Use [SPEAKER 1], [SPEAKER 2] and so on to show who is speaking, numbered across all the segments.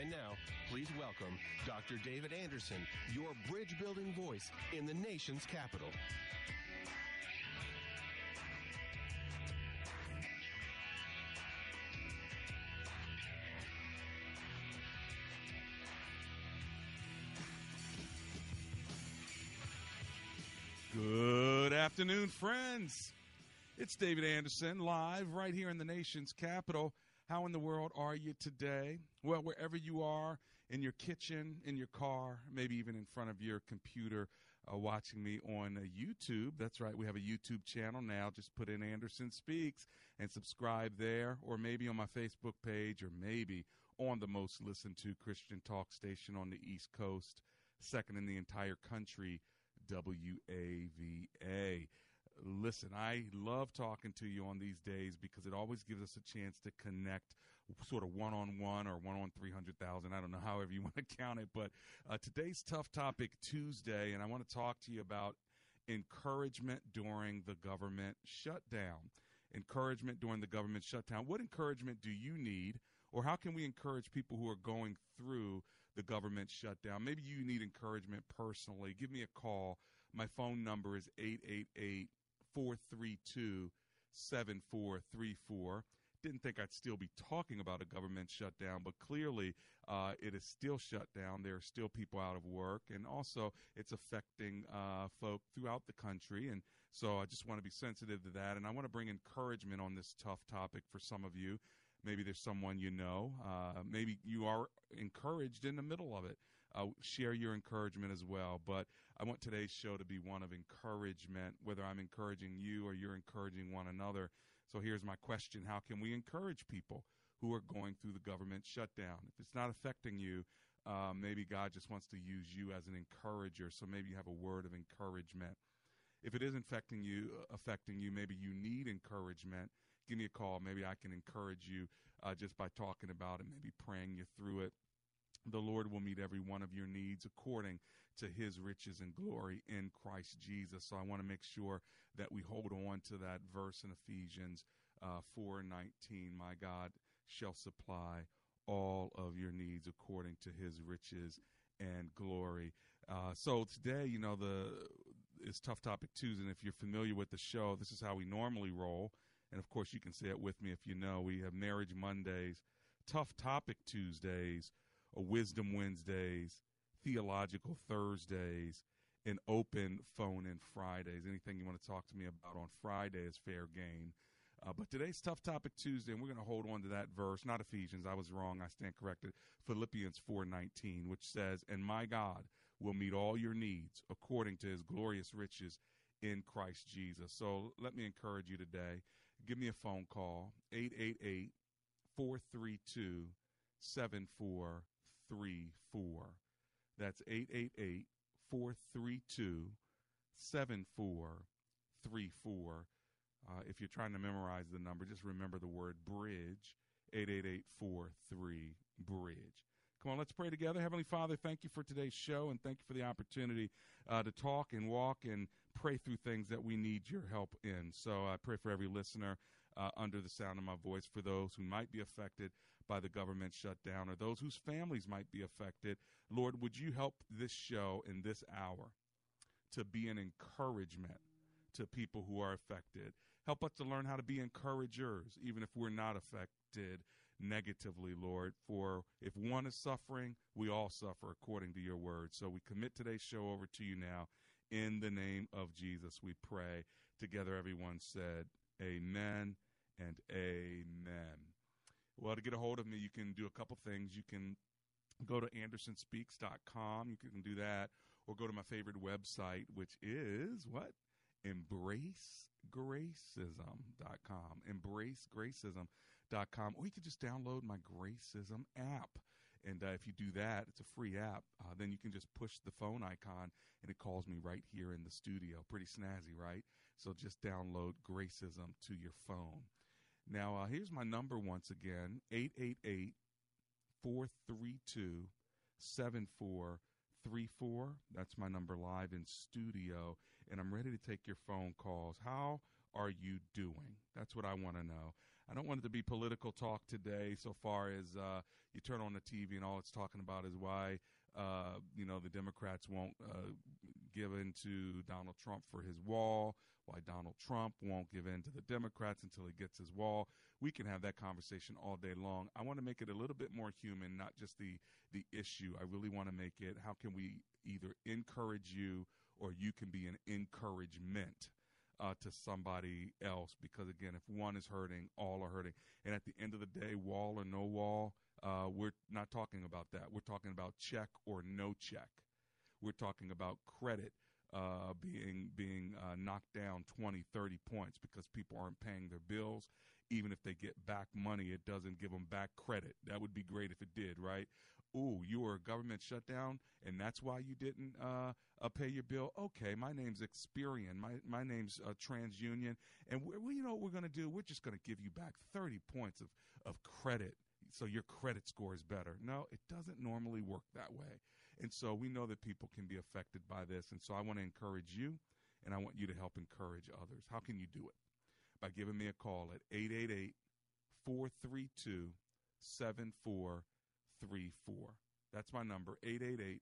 [SPEAKER 1] And now, please welcome Dr. David Anderson, your bridge building voice in the nation's capital.
[SPEAKER 2] Good afternoon, friends. It's David Anderson live right here in the nation's capital. How in the world are you today? Well, wherever you are, in your kitchen, in your car, maybe even in front of your computer, uh, watching me on uh, YouTube. That's right, we have a YouTube channel now. Just put in Anderson Speaks and subscribe there, or maybe on my Facebook page, or maybe on the most listened to Christian talk station on the East Coast, second in the entire country, WAVA. Listen, I love talking to you on these days because it always gives us a chance to connect sort of one on one or one on 300,000. I don't know, however you want to count it. But uh, today's Tough Topic Tuesday, and I want to talk to you about encouragement during the government shutdown. Encouragement during the government shutdown. What encouragement do you need, or how can we encourage people who are going through the government shutdown? Maybe you need encouragement personally. Give me a call. My phone number is 888 432 7434. Didn't think I'd still be talking about a government shutdown, but clearly uh, it is still shut down. There are still people out of work, and also it's affecting uh, folk throughout the country. And so I just want to be sensitive to that. And I want to bring encouragement on this tough topic for some of you. Maybe there's someone you know. Uh, maybe you are encouraged in the middle of it. Uh, share your encouragement as well. But I want today's show to be one of encouragement, whether I'm encouraging you or you're encouraging one another. So here's my question How can we encourage people who are going through the government shutdown? If it's not affecting you, uh, maybe God just wants to use you as an encourager. So maybe you have a word of encouragement. If it is affecting you, uh, affecting you, maybe you need encouragement. Give me a call. Maybe I can encourage you uh, just by talking about it, maybe praying you through it. The Lord will meet every one of your needs according to his riches and glory in Christ Jesus. So I want to make sure that we hold on to that verse in Ephesians uh, 4:19. My God shall supply all of your needs according to his riches and glory. Uh, so today, you know, the it's Tough Topic Tuesday, and if you're familiar with the show, this is how we normally roll. And of course, you can say it with me if you know. We have Marriage Mondays, Tough Topic Tuesdays, Wisdom Wednesdays, Theological Thursdays, and Open Phone in Fridays. Anything you want to talk to me about on Friday is fair game. Uh, but today's Tough Topic Tuesday, and we're going to hold on to that verse, not Ephesians. I was wrong. I stand corrected. Philippians 4:19, which says, "And my God will meet all your needs according to His glorious riches in Christ Jesus." So let me encourage you today. Give me a phone call 888 432 7434. That's 888 432 7434. Uh, if you're trying to memorize the number, just remember the word bridge 888 Bridge. Come on, let's pray together. Heavenly Father, thank you for today's show and thank you for the opportunity uh, to talk and walk and pray through things that we need your help in. So I pray for every listener uh, under the sound of my voice, for those who might be affected by the government shutdown or those whose families might be affected. Lord, would you help this show in this hour to be an encouragement to people who are affected? Help us to learn how to be encouragers, even if we're not affected. negatively, Lord. For if one is suffering, we all suffer according to your word. So we commit today's show over to you now. In the name of Jesus, we pray. Together, everyone said, Amen and Amen. Well, to get a hold of me, you can do a couple things. You can go to andersonspeaks.com. You can do that. Or go to my favorite website, which is what? EmbraceGracism.com. EmbraceGracism.com. Or you can just download my Gracism app. And uh, if you do that, it's a free app. Uh, then you can just push the phone icon and it calls me right here in the studio. Pretty snazzy, right? So just download Gracism to your phone. Now, uh, here's my number once again 888 432 7434. That's my number live in studio. And I'm ready to take your phone calls. How are you doing? That's what I want to know. I don't want it to be political talk today, so far as uh, you turn on the TV and all it's talking about is why uh, you know the Democrats won't uh, give in to Donald Trump for his wall, why Donald Trump won't give in to the Democrats until he gets his wall. We can have that conversation all day long. I want to make it a little bit more human, not just the the issue. I really want to make it how can we either encourage you or you can be an encouragement. Uh, to somebody else because again if one is hurting all are hurting and at the end of the day wall or no wall uh, we're not talking about that we're talking about check or no check we're talking about credit uh, being being uh, knocked down 20, 30 points because people aren't paying their bills. Even if they get back money, it doesn't give them back credit. That would be great if it did, right? Ooh, you were a government shutdown, and that's why you didn't uh, uh, pay your bill. Okay, my name's Experian. My my name's uh, TransUnion, and we, we, you know what we're to do? We're just to give you back thirty points of of credit, so your credit score is better. No, it doesn't normally work that way. And so we know that people can be affected by this. And so I want to encourage you and I want you to help encourage others. How can you do it? By giving me a call at 888 432 7434. That's my number, 888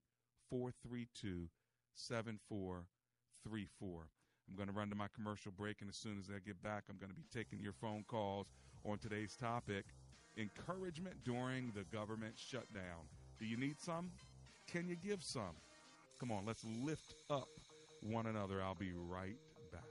[SPEAKER 2] 432 7434. I'm going to run to my commercial break, and as soon as I get back, I'm going to be taking your phone calls on today's topic encouragement during the government shutdown. Do you need some? Can you give some? Come on, let's lift up one another. I'll be right back.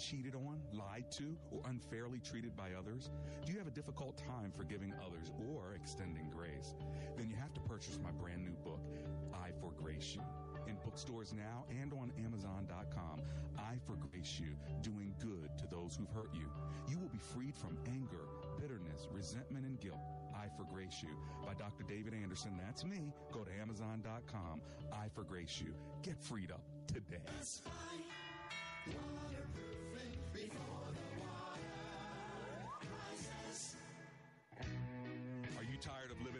[SPEAKER 3] Cheated on, lied to, or unfairly treated by others? Do you have a difficult time forgiving others or extending grace? Then you have to purchase my brand new book, I Forgrace You. In bookstores now and on Amazon.com, I Forgrace You, doing good to those who've hurt you. You will be freed from anger, bitterness, resentment, and guilt. I Forgrace You by Dr. David Anderson. That's me. Go to Amazon.com. I Forgrace You. Get freed up today. tired of living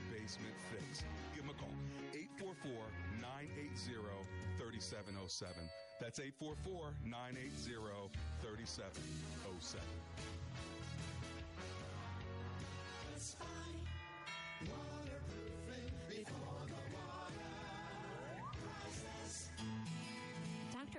[SPEAKER 3] basement fix. Give them a call. 844 980 3707. That's 844 980 3707.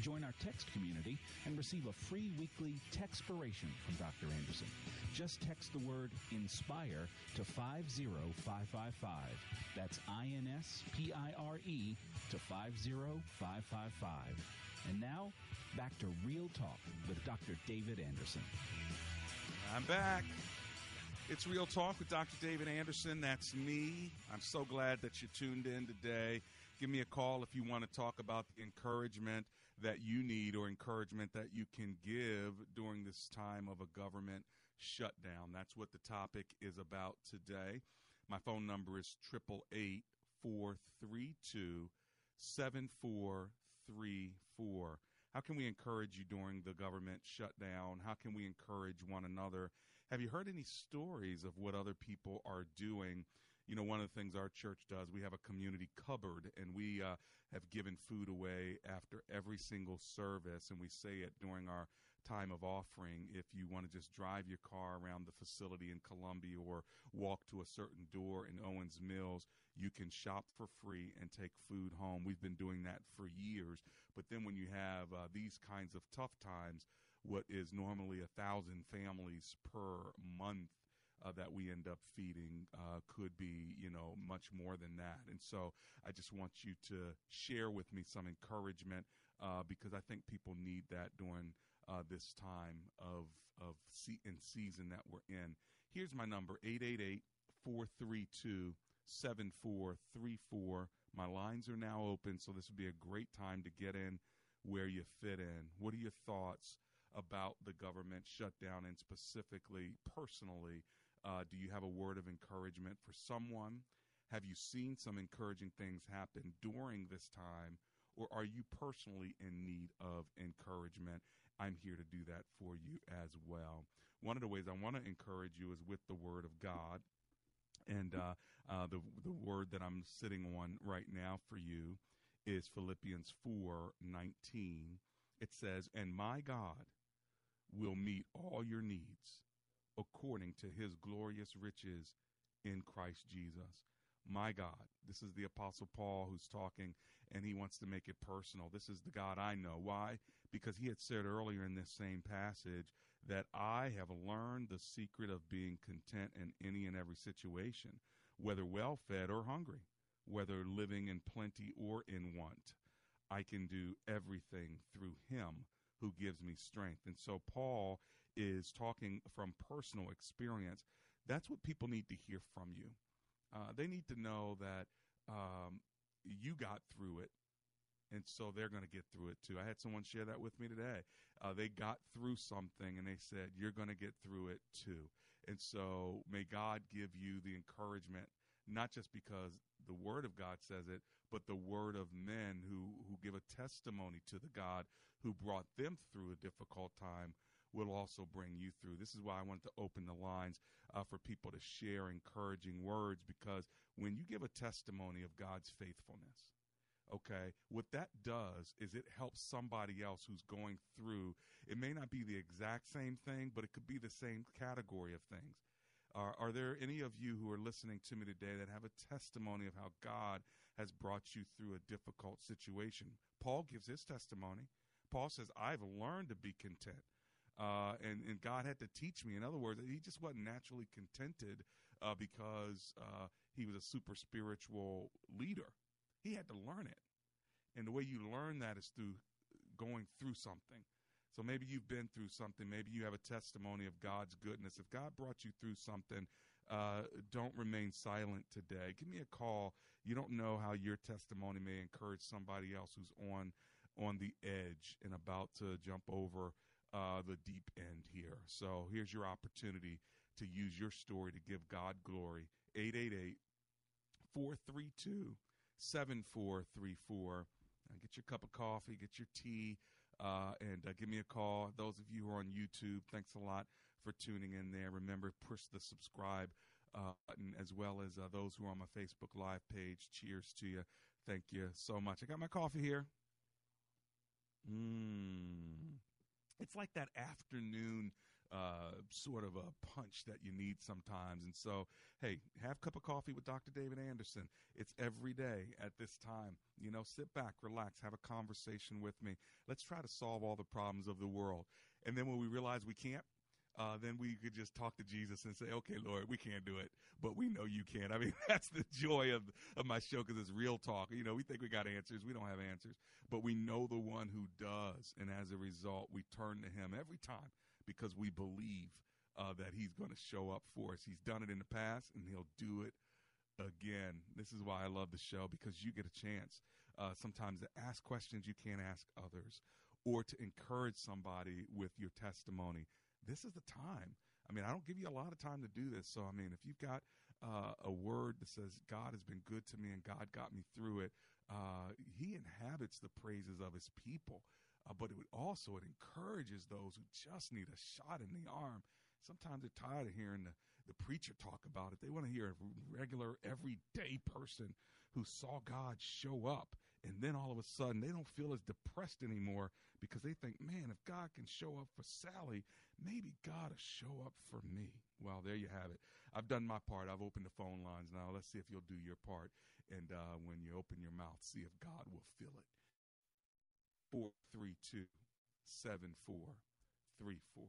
[SPEAKER 4] Join our text community and receive a free weekly textpiration from Dr. Anderson. Just text the word INSPIRE to 50555. That's I N S P I R E to 50555. And now, back to Real Talk with Dr. David Anderson.
[SPEAKER 2] I'm back. It's Real Talk with Dr. David Anderson. That's me. I'm so glad that you tuned in today. Give me a call if you want to talk about the encouragement that you need or encouragement that you can give during this time of a government shutdown. That's what the topic is about today. My phone number is 888 432 7434. How can we encourage you during the government shutdown? How can we encourage one another? Have you heard any stories of what other people are doing? You know, one of the things our church does, we have a community cupboard, and we uh, have given food away after every single service, and we say it during our time of offering. If you want to just drive your car around the facility in Columbia or walk to a certain door in Owings Mills, you can shop for free and take food home. We've been doing that for years. But then when you have uh, these kinds of tough times, what is normally a thousand families per month uh, that we end up feeding uh, could be, you know, much more than that. And so I just want you to share with me some encouragement uh, because I think people need that during uh, this time of of se- season that we're in. Here's my number 888 432 7434. My lines are now open, so this would be a great time to get in where you fit in. What are your thoughts about the government shutdown and specifically, personally, uh, do you have a word of encouragement for someone? Have you seen some encouraging things happen during this time? Or are you personally in need of encouragement? I'm here to do that for you as well. One of the ways I want to encourage you is with the Word of God. And uh, uh, the the word that I'm sitting on right now for you is Philippians four nineteen. It says, "And my God will meet all your needs according to His glorious riches in Christ Jesus." My God, this is the Apostle Paul who's talking, and he wants to make it personal. This is the God I know. Why? Because he had said earlier in this same passage that I have learned the secret of being content in any and every situation, whether well fed or hungry, whether living in plenty or in want. I can do everything through him who gives me strength. And so Paul is talking from personal experience. That's what people need to hear from you. Uh, they need to know that um, you got through it and so they're going to get through it too. I had someone share that with me today. Uh, they got through something, and they said, "You're going to get through it too." And so, may God give you the encouragement, not just because the Word of God says it, but the word of men who who give a testimony to the God who brought them through a difficult time will also bring you through. This is why I wanted to open the lines uh, for people to share encouraging words because when you give a testimony of God's faithfulness, okay what that does is it helps somebody else who's going through. It may not be the exact same thing but it could be the same category of things. Are there any of you who are listening to me today that have a testimony of how god has brought you through a difficult situation? Paul gives his testimony. Paul says i've learned to be content uh, and, and God had to teach me. In other words, he just wasn't naturally contented uh, because uh, he was a super spiritual leader. He had to learn it. And the way you learn that is through going through something. So maybe you've been through something. Maybe you have a testimony of God's goodness. If God brought you through something, uh, don't remain silent today. Give me a call. You don't know how your testimony may encourage somebody else who's on on the edge and about to jump over uh, the deep end here. So here's your opportunity to use your story to give God glory. 888 432 7434. Get your cup of coffee, get your tea, uh, and uh, give me a call. Those of you who are on YouTube, thanks a lot for tuning in there. Remember, push the subscribe uh, button as well as uh, those who are on my Facebook Live page. Cheers to you. Thank you so much. I got my coffee here. Mmm. It's like that afternoon uh, sort of a punch that you need sometimes. And so, hey, have a cup of coffee with Dr. David Anderson. It's every day at this time. You know, sit back, relax, have a conversation with me. Let's try to solve all the problems of the world. And then when we realize we can't, uh, then we could just talk to Jesus and say, okay, Lord, we can't do it, but we know you can. I mean, that's the joy of, of my show because it's real talk. You know, we think we got answers. We don't have answers, but we know the one who does. And as a result, we turn to him every time because we believe uh, that he's going to show up for us. He's done it in the past and he'll do it again. This is why I love the show because you get a chance uh, sometimes to ask questions you can't ask others or to encourage somebody with your testimony this is the time. I mean, I don't give you a lot of time to do this. So, I mean, if you've got uh, a word that says God has been good to me and God got me through it, uh, He inhabits the praises of His people. Uh, but it also it encourages those who just need a shot in the arm. Sometimes they're tired of hearing the, the preacher talk about it. They want to hear a regular, everyday person who saw God show up and then all of a sudden, they don't feel as depressed anymore because they think, man, if God can show up for Sally, maybe God will show up for me. Well, there you have it. I've done my part. I've opened the phone lines now. Let's see if you'll do your part. And uh, when you open your mouth, see if God will fill it. 432 7434.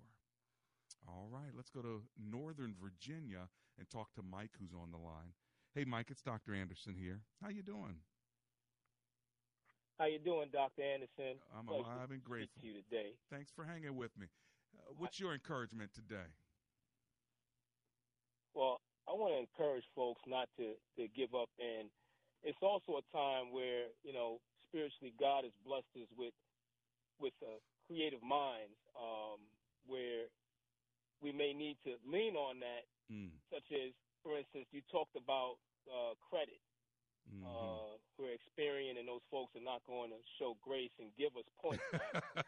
[SPEAKER 2] All right, let's go to Northern Virginia and talk to Mike, who's on the line. Hey, Mike, it's Dr. Anderson here. How you doing?
[SPEAKER 5] How you doing, Dr. Anderson?
[SPEAKER 2] I'm alive and grateful.
[SPEAKER 5] To you today.
[SPEAKER 2] Thanks for hanging with me. Uh, what's your encouragement today?
[SPEAKER 5] Well, I want to encourage folks not to, to give up. And it's also a time where, you know, spiritually God has blessed us with with uh, creative minds um, where we may need to lean on that, mm. such as, for instance, you talked about uh, credit. Mm-hmm. Uh, we're experiencing, and those folks are not going to show grace and give us points.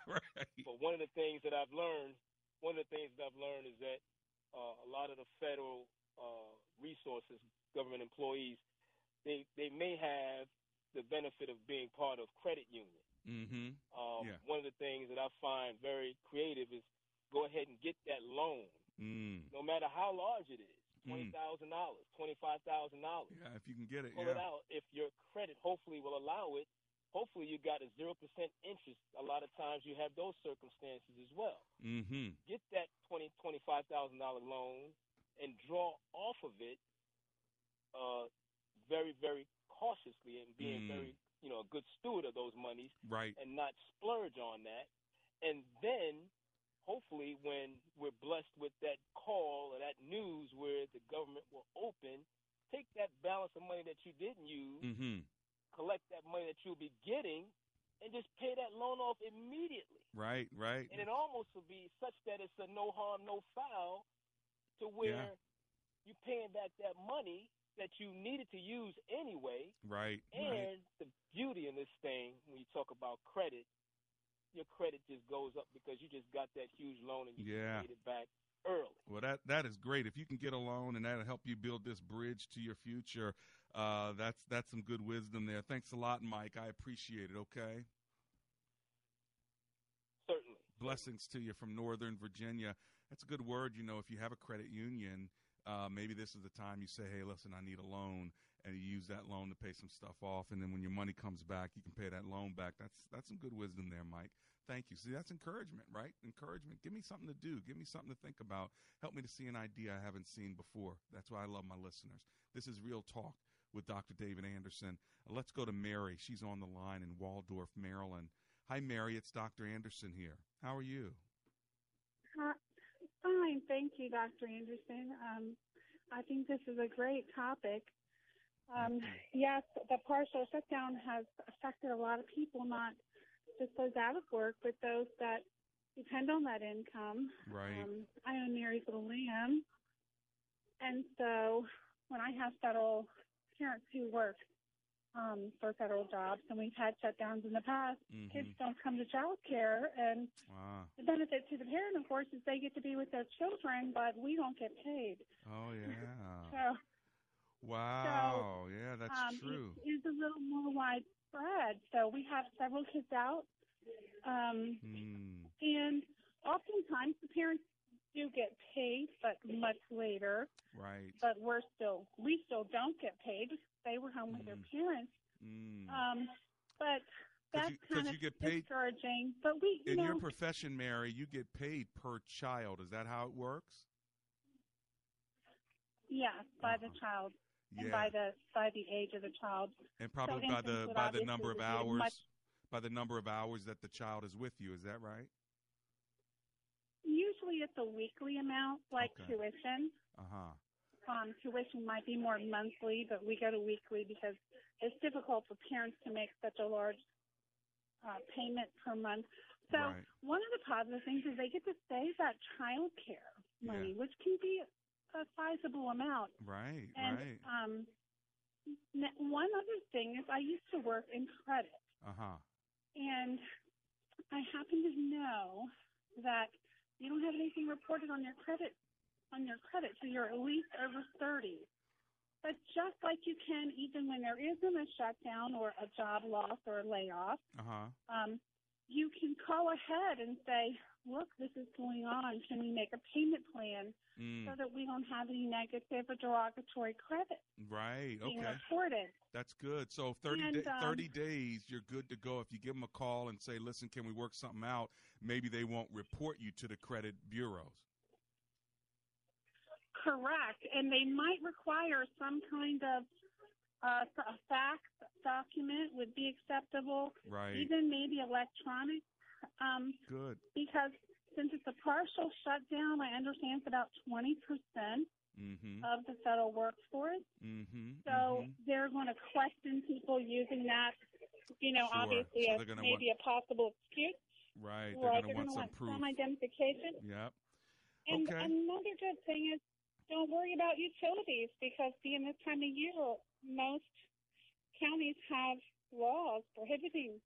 [SPEAKER 2] right.
[SPEAKER 5] But one of the things that I've learned, one of the things that I've learned is that uh, a lot of the federal uh, resources, government employees, they they may have the benefit of being part of credit union.
[SPEAKER 2] Mm-hmm.
[SPEAKER 5] Um,
[SPEAKER 2] yeah.
[SPEAKER 5] One of the things that I find very creative is go ahead and get that loan,
[SPEAKER 2] mm.
[SPEAKER 5] no matter how large it is twenty thousand dollars, twenty five thousand dollars.
[SPEAKER 2] Yeah, if you can get it,
[SPEAKER 5] pull
[SPEAKER 2] yeah.
[SPEAKER 5] it out. If your credit hopefully will allow it, hopefully you got a zero percent interest. A lot of times you have those circumstances as well.
[SPEAKER 2] Mm-hmm.
[SPEAKER 5] Get that twenty twenty five thousand dollar loan and draw off of it, uh, very very cautiously and being
[SPEAKER 2] mm.
[SPEAKER 5] very you know a good steward of those monies,
[SPEAKER 2] right?
[SPEAKER 5] And not splurge on that, and then hopefully when we're blessed with that call or that news where the government will open, take that balance of money that you didn't use,
[SPEAKER 2] mm-hmm.
[SPEAKER 5] collect that money that you'll be getting, and just pay that loan off immediately.
[SPEAKER 2] Right, right.
[SPEAKER 5] And it almost will be such that it's a no harm, no foul to where
[SPEAKER 2] yeah.
[SPEAKER 5] you're paying back that money that you needed to use anyway.
[SPEAKER 2] Right.
[SPEAKER 5] And
[SPEAKER 2] right.
[SPEAKER 5] the beauty in this thing, when you talk about credit, your credit just goes up because you just got that huge loan and you
[SPEAKER 2] yeah.
[SPEAKER 5] paid it back early.
[SPEAKER 2] Well, that that is great. If you can get a loan and that'll help you build this bridge to your future, uh, that's that's some good wisdom there. Thanks a lot, Mike. I appreciate it. Okay.
[SPEAKER 5] Certainly.
[SPEAKER 2] Blessings to you from Northern Virginia. That's a good word. You know, if you have a credit union, uh, maybe this is the time you say, "Hey, listen, I need a loan," and you use that loan to pay some stuff off, and then when your money comes back, you can pay that loan back. That's that's some good wisdom there, Mike. Thank you. See, that's encouragement, right? Encouragement. Give me something to do. Give me something to think about. Help me to see an idea I haven't seen before. That's why I love my listeners. This is Real Talk with Dr. David Anderson. Let's go to Mary. She's on the line in Waldorf, Maryland. Hi, Mary. It's Dr. Anderson here. How are you?
[SPEAKER 6] Uh, fine. Thank you, Dr. Anderson. Um, I think this is a great topic. Um, yes, the partial shutdown has affected a lot of people, not just those out of work, but those that depend on that income.
[SPEAKER 2] Right.
[SPEAKER 6] Um, I own Mary's Little Lamb. And so when I have federal parents who work um, for federal jobs, and we've had shutdowns in the past.
[SPEAKER 2] Mhm.
[SPEAKER 6] Kids don't come to child care, and the benefit to the parent, of course, is they get to be with their children, but we don't get paid.
[SPEAKER 2] Oh yeah.
[SPEAKER 6] So,
[SPEAKER 2] Wow. So, yeah, that's
[SPEAKER 6] um,
[SPEAKER 2] true.
[SPEAKER 6] It is a little more widespread. So we have several kids out, um,
[SPEAKER 2] Hmm.
[SPEAKER 6] and oftentimes the parents do get paid, but much later.
[SPEAKER 2] Right.
[SPEAKER 6] But we're still, we still don't get paid. They were home with their parents.
[SPEAKER 2] Mm.
[SPEAKER 6] Um, but that's
[SPEAKER 2] you-
[SPEAKER 6] kind of
[SPEAKER 2] you get paid-
[SPEAKER 6] discouraging. But we, you
[SPEAKER 2] In
[SPEAKER 6] know,
[SPEAKER 2] your profession, Mary, you get paid per child. Is that how it works?
[SPEAKER 6] yes, by the child and
[SPEAKER 2] Yeah.
[SPEAKER 6] by the by the age of the child.
[SPEAKER 2] And probably
[SPEAKER 6] so
[SPEAKER 2] by the by the number of hours
[SPEAKER 6] much-
[SPEAKER 2] by the number of hours that the child is with you. Is that right?
[SPEAKER 6] Usually it's a weekly amount, like
[SPEAKER 2] Okay.
[SPEAKER 6] tuition.
[SPEAKER 2] Uh huh.
[SPEAKER 6] Um, tuition might be more monthly, but we go to weekly because it's difficult for parents to make such a large uh, payment per month. So
[SPEAKER 2] Right.
[SPEAKER 6] one of the positive things is they get to save that child care money,
[SPEAKER 2] Yeah.
[SPEAKER 6] which can be a sizable amount.
[SPEAKER 2] Right.
[SPEAKER 6] And
[SPEAKER 2] right.
[SPEAKER 6] um, one other thing is I used to work in credit,
[SPEAKER 2] Uh huh.
[SPEAKER 6] and I happen to know that you don't have anything reported on your credit on your credit till you're at least over 30. But just like you can, even when there isn't a shutdown or a job loss or a layoff,
[SPEAKER 2] Uh huh.
[SPEAKER 6] um, you can call ahead and say, "Look, this is going on. Can we make a payment plan
[SPEAKER 2] Mm.
[SPEAKER 6] so that we don't have any negative or derogatory credit
[SPEAKER 2] Right.
[SPEAKER 6] being
[SPEAKER 2] Okay.
[SPEAKER 6] reported?"
[SPEAKER 2] That's good. So 30,
[SPEAKER 6] And,
[SPEAKER 2] da-
[SPEAKER 6] um,
[SPEAKER 2] 30 days, you're good to go. If you give them a call and say, listen, can we work something out? Maybe they won't report you to the credit bureaus.
[SPEAKER 6] Correct, and they might require some kind of uh, a fax document would be acceptable,
[SPEAKER 2] Right.
[SPEAKER 6] even maybe electronic, um,
[SPEAKER 2] Good.
[SPEAKER 6] because since it's a partial shutdown, I understand it's about twenty percent
[SPEAKER 2] Mm-hmm.
[SPEAKER 6] of the federal workforce.
[SPEAKER 2] Mm-hmm.
[SPEAKER 6] So they're going to question people using that, you know,
[SPEAKER 2] Sure.
[SPEAKER 6] obviously
[SPEAKER 2] So
[SPEAKER 6] as maybe a possible excuse.
[SPEAKER 2] Right. They're
[SPEAKER 6] Right,
[SPEAKER 2] going to want some
[SPEAKER 6] want
[SPEAKER 2] proof.
[SPEAKER 6] some identification.
[SPEAKER 2] Yep.
[SPEAKER 6] And
[SPEAKER 2] Okay.
[SPEAKER 6] another good thing is don't worry about utilities because being this time of year, most counties have laws prohibiting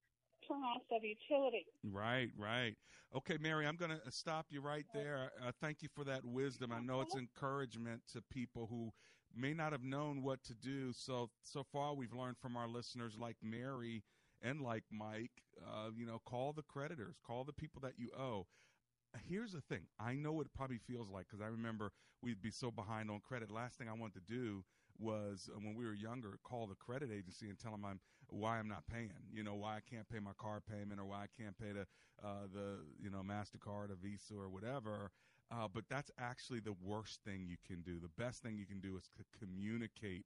[SPEAKER 6] turn-offs of utilities.
[SPEAKER 2] Right, right. Okay, Mary, I'm going to stop you right there. Uh, thank you for that wisdom. I know it's encouragement to people who may not have known what to do. So, so far, we've learned from our listeners like Mary and like Mike, uh, you know, call the creditors, call the people that you owe. Here's the thing. I know what it probably feels like because I remember we'd be so behind on credit. Last thing I wanted to do was uh, when we were younger, call the credit agency and tell them I'm why I'm not paying. You know, why I can't pay my car payment or why I can't pay the uh, the you know Mastercard or Visa or whatever. Uh, but that's actually the worst thing you can do. The best thing you can do is to communicate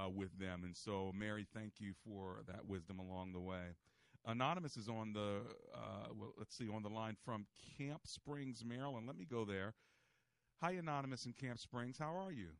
[SPEAKER 2] uh, with them. And so, Mary, thank you for that wisdom along the way. Anonymous is on the uh, well, let's see, on the line from Camp Springs, Maryland. Let me go there. Hi, Anonymous in Camp Springs. How are you?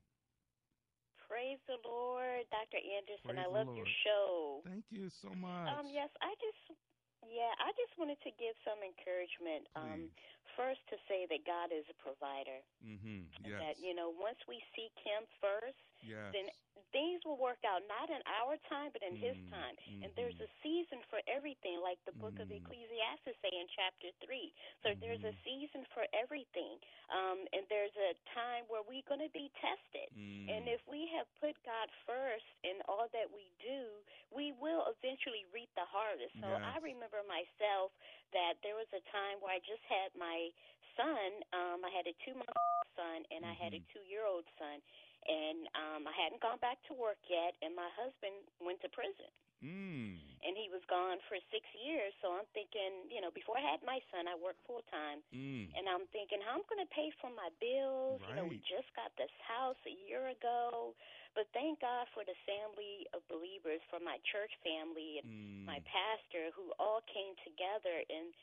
[SPEAKER 7] Praise the Lord, Dr. Anderson.
[SPEAKER 2] Praise
[SPEAKER 7] I love your show.
[SPEAKER 2] Thank you so much.
[SPEAKER 7] Um, yes, I just, yeah, I just wanted to give some encouragement. Um, first, to say that God is a provider.
[SPEAKER 2] Mm-hmm. Yes.
[SPEAKER 7] That you know, once we seek Him first,
[SPEAKER 2] Yes.
[SPEAKER 7] then things will work out not in our time, but in His
[SPEAKER 2] Mm,
[SPEAKER 7] time. And there's a season for everything, like the book of
[SPEAKER 2] Mm.
[SPEAKER 7] Ecclesiastes say in chapter three. So there's
[SPEAKER 2] Mm-hmm.
[SPEAKER 7] a season for everything, um, and there's a time where we're going to be tested.
[SPEAKER 2] Mm.
[SPEAKER 7] And if we have put God first in all that we do, we will eventually reap the harvest. So I remember myself that there was a time where I just had my son. Um, I had a two month son and I had a two year old son. And um, I hadn't gone back to work yet, and my husband went to prison
[SPEAKER 2] Mm.
[SPEAKER 7] and he was gone for six years. So I'm thinking, you know, before I had my son, I worked full time,
[SPEAKER 2] Mm.
[SPEAKER 7] and I'm thinking, how I'm going to pay for my bills. You know, we just got this house a year ago, but thank God for the family of believers, for my church family and my
[SPEAKER 2] Mm.
[SPEAKER 7] pastor, who all came together and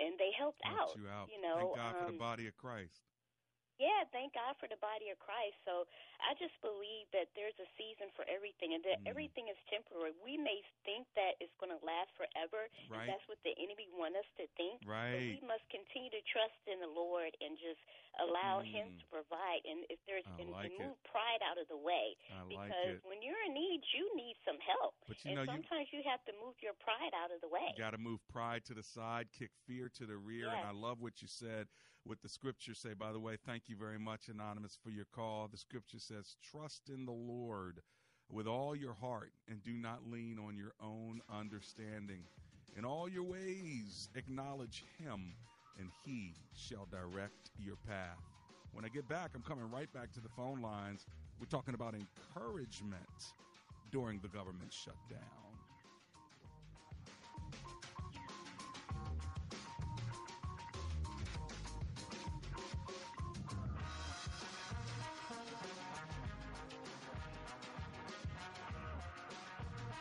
[SPEAKER 7] and they helped
[SPEAKER 2] Helps
[SPEAKER 7] out.
[SPEAKER 2] you out.
[SPEAKER 7] You know,
[SPEAKER 2] Thank God for the
[SPEAKER 7] um,
[SPEAKER 2] body of Christ.
[SPEAKER 7] Yeah, thank God for the body of Christ. So I just believe that there's a season for everything and that
[SPEAKER 2] Mm.
[SPEAKER 7] everything is temporary. We may think that it's going to last forever.
[SPEAKER 2] Right.
[SPEAKER 7] That's what the enemy wants us to think. But
[SPEAKER 2] Right.
[SPEAKER 7] we must continue to trust in the Lord and just allow Him
[SPEAKER 2] Mm.
[SPEAKER 7] to provide. And if there's
[SPEAKER 2] I
[SPEAKER 7] and,
[SPEAKER 2] like
[SPEAKER 7] and
[SPEAKER 2] it.
[SPEAKER 7] move pride out of the way.
[SPEAKER 2] I like
[SPEAKER 7] because
[SPEAKER 2] it.
[SPEAKER 7] when you're in need, you need some help.
[SPEAKER 2] But you
[SPEAKER 7] and
[SPEAKER 2] know,
[SPEAKER 7] sometimes you, have to move your pride out of the way.
[SPEAKER 2] You got to move pride to the side, kick fear to the rear. And I love what you said with the scripture say. By the way, thank you very much, Anonymous, for your call. The scripture says, Trust in the Lord with all your heart and do not lean on your own understanding. In all your ways, acknowledge him, and he shall direct your path. When I get back, I'm coming right back to the phone lines. We're talking about encouragement during the government shutdown.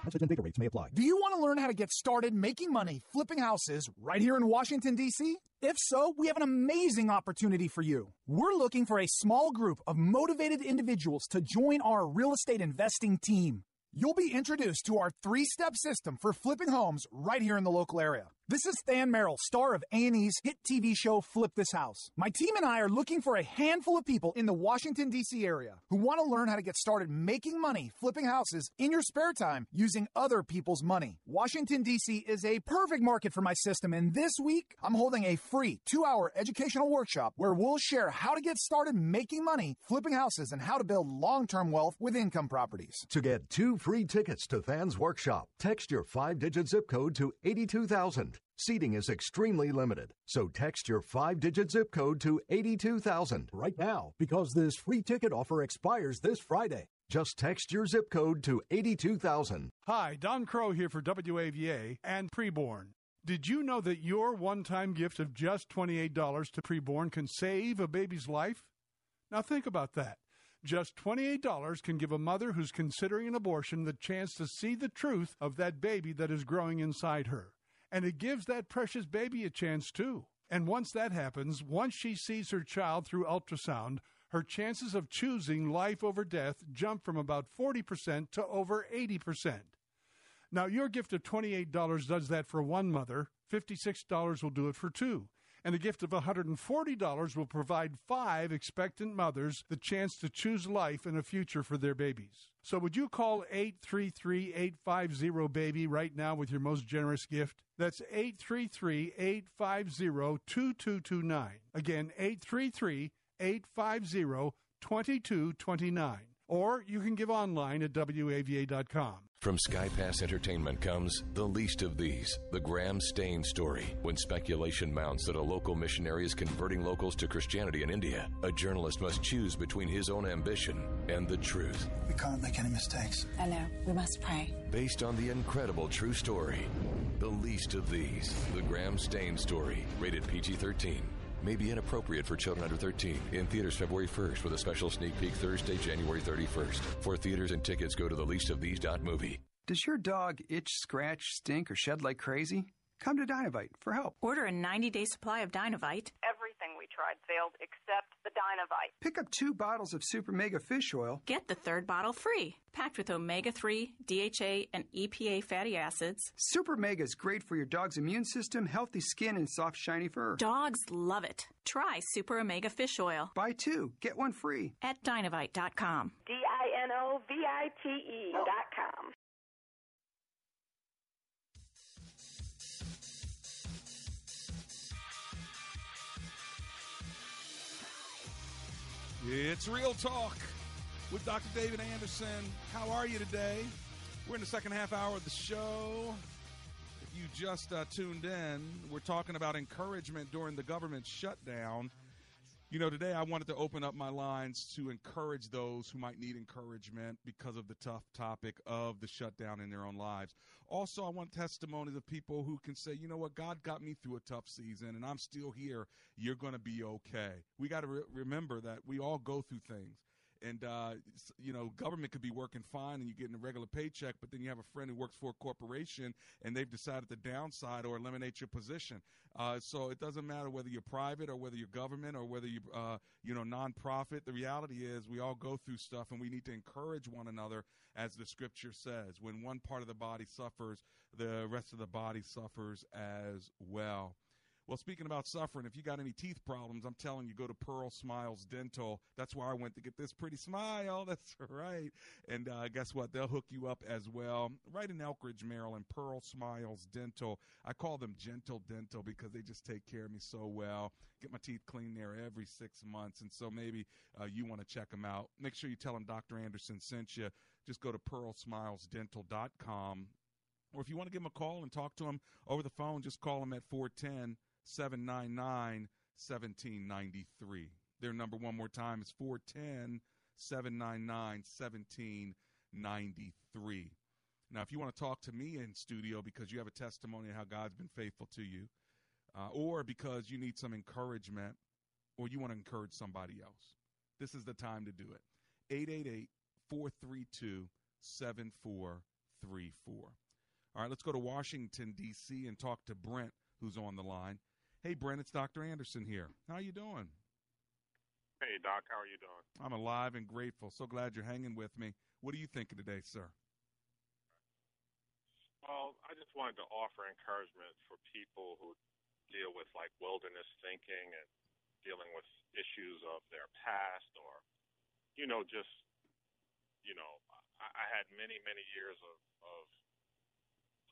[SPEAKER 8] Message and data rates may apply.
[SPEAKER 9] Do you want to learn how to get started making money flipping houses right here in Washington, D.C.? If so, we have an amazing opportunity for you. We're looking for a small group of motivated individuals to join our real estate investing team. You'll be introduced to our three-step system for flipping homes right here in the local area. This is Than Merrill, star of A&E's hit TV show Flip This House. My team and I are looking for a handful of people in the Washington, D.C. area who want to learn how to get started making money flipping houses in your spare time using other people's money. Washington, D.C. is a perfect market for my system, and this week I'm holding a free two-hour educational workshop where we'll share how to get started making money flipping houses and how to build long-term wealth with income properties.
[SPEAKER 10] To get two free tickets to Than's workshop, text your five digit zip code to 82000. Seating is extremely limited, so text your five digit zip code to 82000
[SPEAKER 8] right now because this free ticket offer expires this Friday.
[SPEAKER 10] Just text your zip code to 82000.
[SPEAKER 11] Hi, Don Crow here for WAVA and Preborn. Did you know that your one time gift of just $28 to Preborn can save a baby's life? Now think about that. Just $28 can give a mother who's considering an abortion the chance to see the truth of that baby that is growing inside her. And it gives that precious baby a chance too. And once that happens, once she sees her child through ultrasound, her chances of choosing life over death jump from about 40% to over 80%. Now, your gift of $28 does that for one mother, $56 will do it for two. And a gift of $140 will provide five expectant mothers the chance to choose life and a future for their babies. So, would you call 833 850 BABY right now with your most generous gift? That's 833 850 2229. Again, 833 850 2229. Or you can give online at WAVA.com.
[SPEAKER 12] From SkyPass Entertainment comes The Least of These, the Graham Staines story. When speculation mounts that a local missionary is converting locals to Christianity in India, a journalist must choose between his own ambition and the truth.
[SPEAKER 13] We can't make any mistakes.
[SPEAKER 14] I know. We must pray.
[SPEAKER 12] Based on the incredible true story, The Least of These, the Graham Staines story, rated PG 13 may be inappropriate for children under 13. In theaters February 1st with a special sneak peek Thursday, January 31st. For theaters and tickets, go to the leastofthese.movie.
[SPEAKER 15] Does your dog itch, scratch, stink, or shed like crazy? Come to Dinovite for help.
[SPEAKER 16] Order a 90 day supply of Dinovite.
[SPEAKER 17] Everything we tried failed except the Dinovite.
[SPEAKER 15] Pick up two bottles of Super Mega Fish Oil.
[SPEAKER 16] Get the third bottle free. Packed with omega 3, DHA, and EPA fatty acids.
[SPEAKER 15] Super Mega is great for your dog's immune system, healthy skin, and soft, shiny fur.
[SPEAKER 16] Dogs love it. Try Super Omega Fish Oil.
[SPEAKER 15] Buy two, get one free.
[SPEAKER 16] At Dinovite.com.
[SPEAKER 17] D I N O V I T E
[SPEAKER 2] It's Real Talk with Dr. David Anderson. How are you today? We're in the second half hour of the show. If you just uh, tuned in, we're talking about encouragement during the government shutdown. You know, today I wanted to open up my lines to encourage those who might need encouragement because of the tough topic of the shutdown in their own lives. Also, I want testimonies of people who can say, you know what, God got me through a tough season and I'm still here. You're going to be okay. We got to re- remember that we all go through things. And, uh, you know, government could be working fine and you're getting a regular paycheck, but then you have a friend who works for a corporation and they've decided to downside or eliminate your position. Uh, so it doesn't matter whether you're private or whether you're government or whether you're, uh, you know, nonprofit. The reality is we all go through stuff and we need to encourage one another, as the scripture says. When one part of the body suffers, the rest of the body suffers as well. Well, speaking about suffering, if you got any teeth problems, I'm telling you, go to Pearl Smiles Dental. That's where I went to get this pretty smile. That's right. And uh, guess what? They'll hook you up as well. Right in Elkridge, Maryland, Pearl Smiles Dental. I call them Gentle Dental because they just take care of me so well. Get my teeth cleaned there every six months. And so maybe uh, you want to check them out. Make sure you tell them Dr. Anderson sent you. Just go to pearlsmilesdental.com. Or if you want to give them a call and talk to them over the phone, just call them at 410- 799 1793. Their number one more time is 410 799 1793. Now, if you want to talk to me in studio because you have a testimony of how God's been faithful to you, uh, or because you need some encouragement, or you want to encourage somebody else, this is the time to do it. 888 432 7434. All right, let's go to Washington, D.C., and talk to Brent, who's on the line. Hey, Brent, it's Dr. Anderson here. How you doing?
[SPEAKER 13] Hey, Doc. How are you doing?
[SPEAKER 2] I'm alive and grateful. So glad you're hanging with me. What are you thinking today, sir?
[SPEAKER 13] Well, I just wanted to offer encouragement for people who deal with like wilderness thinking and dealing with issues of their past or, you know, just, you know, I, I had many, many years of, of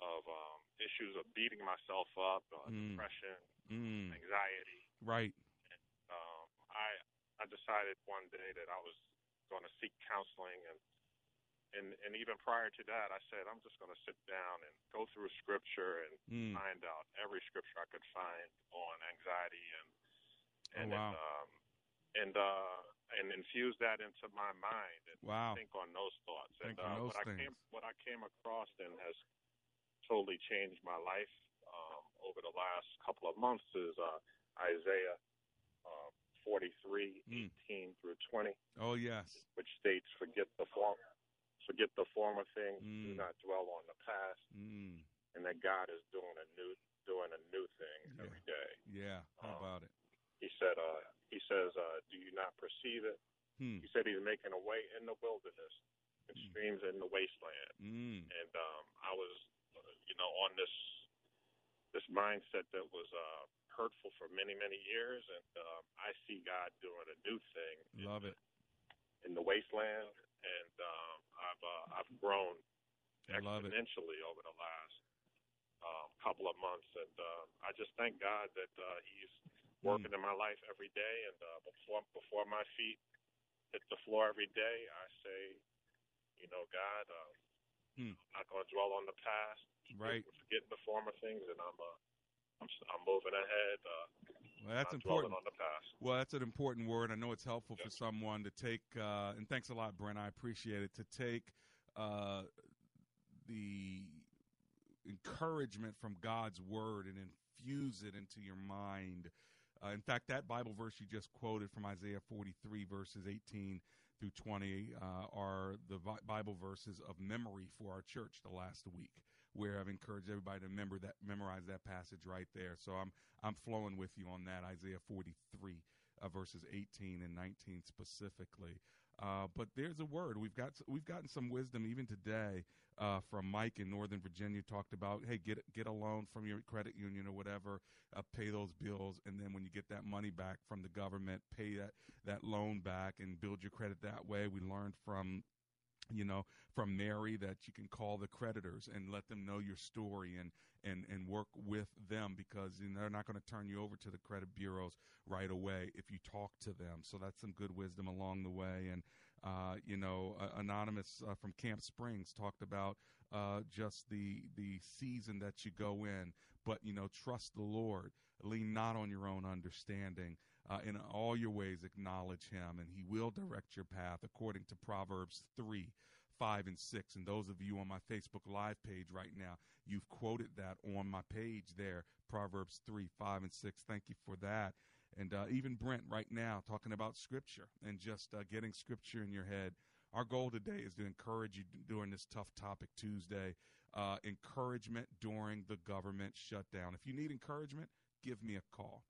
[SPEAKER 13] of um, issues of beating myself up, uh, mm. depression,
[SPEAKER 2] mm.
[SPEAKER 13] anxiety.
[SPEAKER 2] Right.
[SPEAKER 13] And, um, I I decided one day that I was going to seek counseling, and and and even prior to that, I said I'm just going to sit down and go through Scripture and
[SPEAKER 2] mm.
[SPEAKER 13] find out every Scripture I could find on anxiety and and
[SPEAKER 2] oh, wow.
[SPEAKER 13] and, um, and uh and infuse that into my mind and
[SPEAKER 2] wow.
[SPEAKER 13] think on those thoughts.
[SPEAKER 2] Think
[SPEAKER 13] and
[SPEAKER 2] on
[SPEAKER 13] uh,
[SPEAKER 2] those
[SPEAKER 13] what
[SPEAKER 2] things.
[SPEAKER 13] I came what I came across and has totally changed my life um, over the last couple of months is uh, Isaiah uh, 43,
[SPEAKER 2] Mm.
[SPEAKER 13] 18 through 20,
[SPEAKER 2] Oh, yes.
[SPEAKER 13] which states, "Forget the form, forget the former things, do
[SPEAKER 2] Mm.
[SPEAKER 13] not dwell on the past,
[SPEAKER 2] Mm.
[SPEAKER 13] and that God is doing a new doing a new thing
[SPEAKER 2] Yeah.
[SPEAKER 13] every day."
[SPEAKER 2] Yeah. How
[SPEAKER 13] Um,
[SPEAKER 2] about it?
[SPEAKER 13] He said, uh, "He says, uh, do you not perceive it?"
[SPEAKER 2] Hmm.
[SPEAKER 13] He said he's making a way in the wilderness and streams in the wasteland.
[SPEAKER 2] Mm.
[SPEAKER 13] And um, I was, you know, on this this mindset that was uh, hurtful for many many years, and um, I see God doing a new thing
[SPEAKER 2] Love it.
[SPEAKER 13] in the wasteland, and um, I've uh, I've grown
[SPEAKER 2] I love it.
[SPEAKER 13] exponentially over the last um, couple of months, and uh, I just thank God that uh, He's working in my life every day, and uh, before before my feet hit the floor every day, I say, you know, God, uh,
[SPEAKER 2] Hmm.
[SPEAKER 13] I'm not going to dwell on the past,
[SPEAKER 2] Right.
[SPEAKER 13] forgetting the former things, and I'm uh, I'm I'm moving ahead. Uh,
[SPEAKER 2] Well, that's
[SPEAKER 13] not dwelling
[SPEAKER 2] important.
[SPEAKER 13] on the past.
[SPEAKER 2] Well, that's an important word. I know it's helpful for someone to take, uh, and thanks a lot, Brent. I appreciate it. To take uh, the encouragement from God's word and infuse it into your mind. Uh, in fact, that Bible verse you just quoted from Isaiah 43, verses 18 through 20, uh, are the Bible verses of memory for our church the last week, where I've encouraged everybody to remember that, memorize that passage right there. So I'm I'm flowing with you on that Isaiah 43, uh, verses 18 and 19 specifically. Uh, but there's a word we've got. We've gotten some wisdom even today uh, from Mike in Northern Virginia. Talked about, hey, get get a loan from your credit union or whatever, uh, pay those bills, and then when you get that money back from the government, pay that that loan back and build your credit that way. We learned from you know from mary that you can call the creditors and let them know your story and and and work with them because you know, they're not going to turn you over to the credit bureaus right away if you talk to them. So that's some good wisdom along the way. And uh, you know uh, anonymous uh, from camp springs talked about uh, just the the season that you go in. But you know trust the lord. Lean not on your own understanding uh, in all your ways acknowledge him and he will direct your path according to proverbs 3 5 and 6 and those of you on my facebook live page right now you've quoted that on my page there proverbs 3 5 and 6 thank you for that. And uh, even brent right now talking about scripture and just uh, getting scripture in your head. Our goal today is to encourage you during this tough topic tuesday uh, encouragement during the government shutdown. If you need encouragement give me a call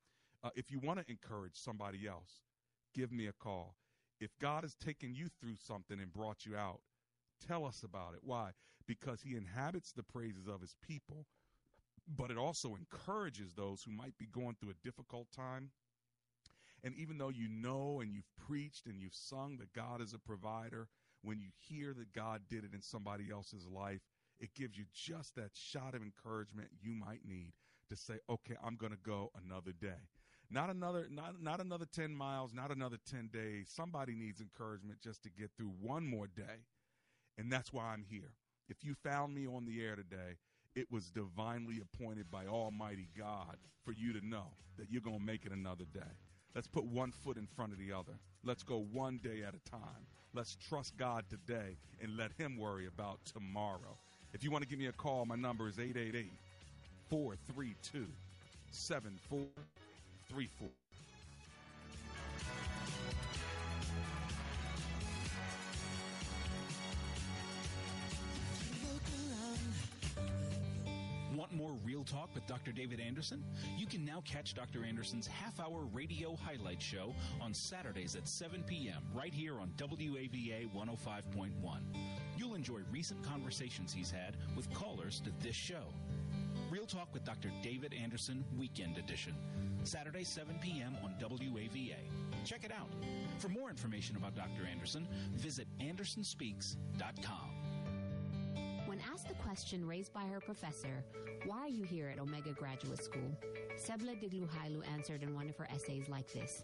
[SPEAKER 2] uh, if you want to encourage somebody else, give me a call. If God has taken you through something and brought you out, tell us about it. Why? Because He inhabits the praises of His people but it also encourages those who might be going through a difficult time. And even though you know and you've preached and you've sung that God is a provider, when you hear that God did it in somebody else's life, it gives you just that shot of encouragement you might need to say, okay, I'm going to go another day. Not another, not, not another 10 miles, not another 10 days. Somebody needs encouragement just to get through one more day. And that's why I'm here. If you found me on the air today, it was divinely appointed by Almighty God for you to know that you're going to make it another day. Let's put one foot in front of the other. Let's go one day at a time. Let's trust God today and let Him worry about tomorrow. If you want to give me a call, my number is 888 432 7434.
[SPEAKER 4] Want more Real Talk with Dr. David Anderson? You can now catch Dr. Anderson's half hour radio highlight show on Saturdays at 7 p.m. right here on WAVA 105.1. You'll enjoy recent conversations he's had with callers to this show. Talk with Dr. David Anderson Weekend Edition. Saturday, 7 p.m. on WAVA. Check it out. For more information about Dr. Anderson, visit andersonspeaks.com.
[SPEAKER 14] When asked the question raised by her professor, why are you here at Omega Graduate School? Sebla Digluhailu answered in one of her essays like this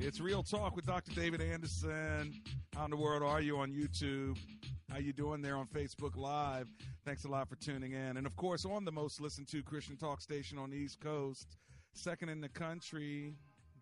[SPEAKER 2] It's Real Talk with Dr. David Anderson. How in the world are you on YouTube? How you doing there on Facebook Live? Thanks a lot for tuning in. And of course, on the most listened to Christian talk station on the East Coast, second in the country,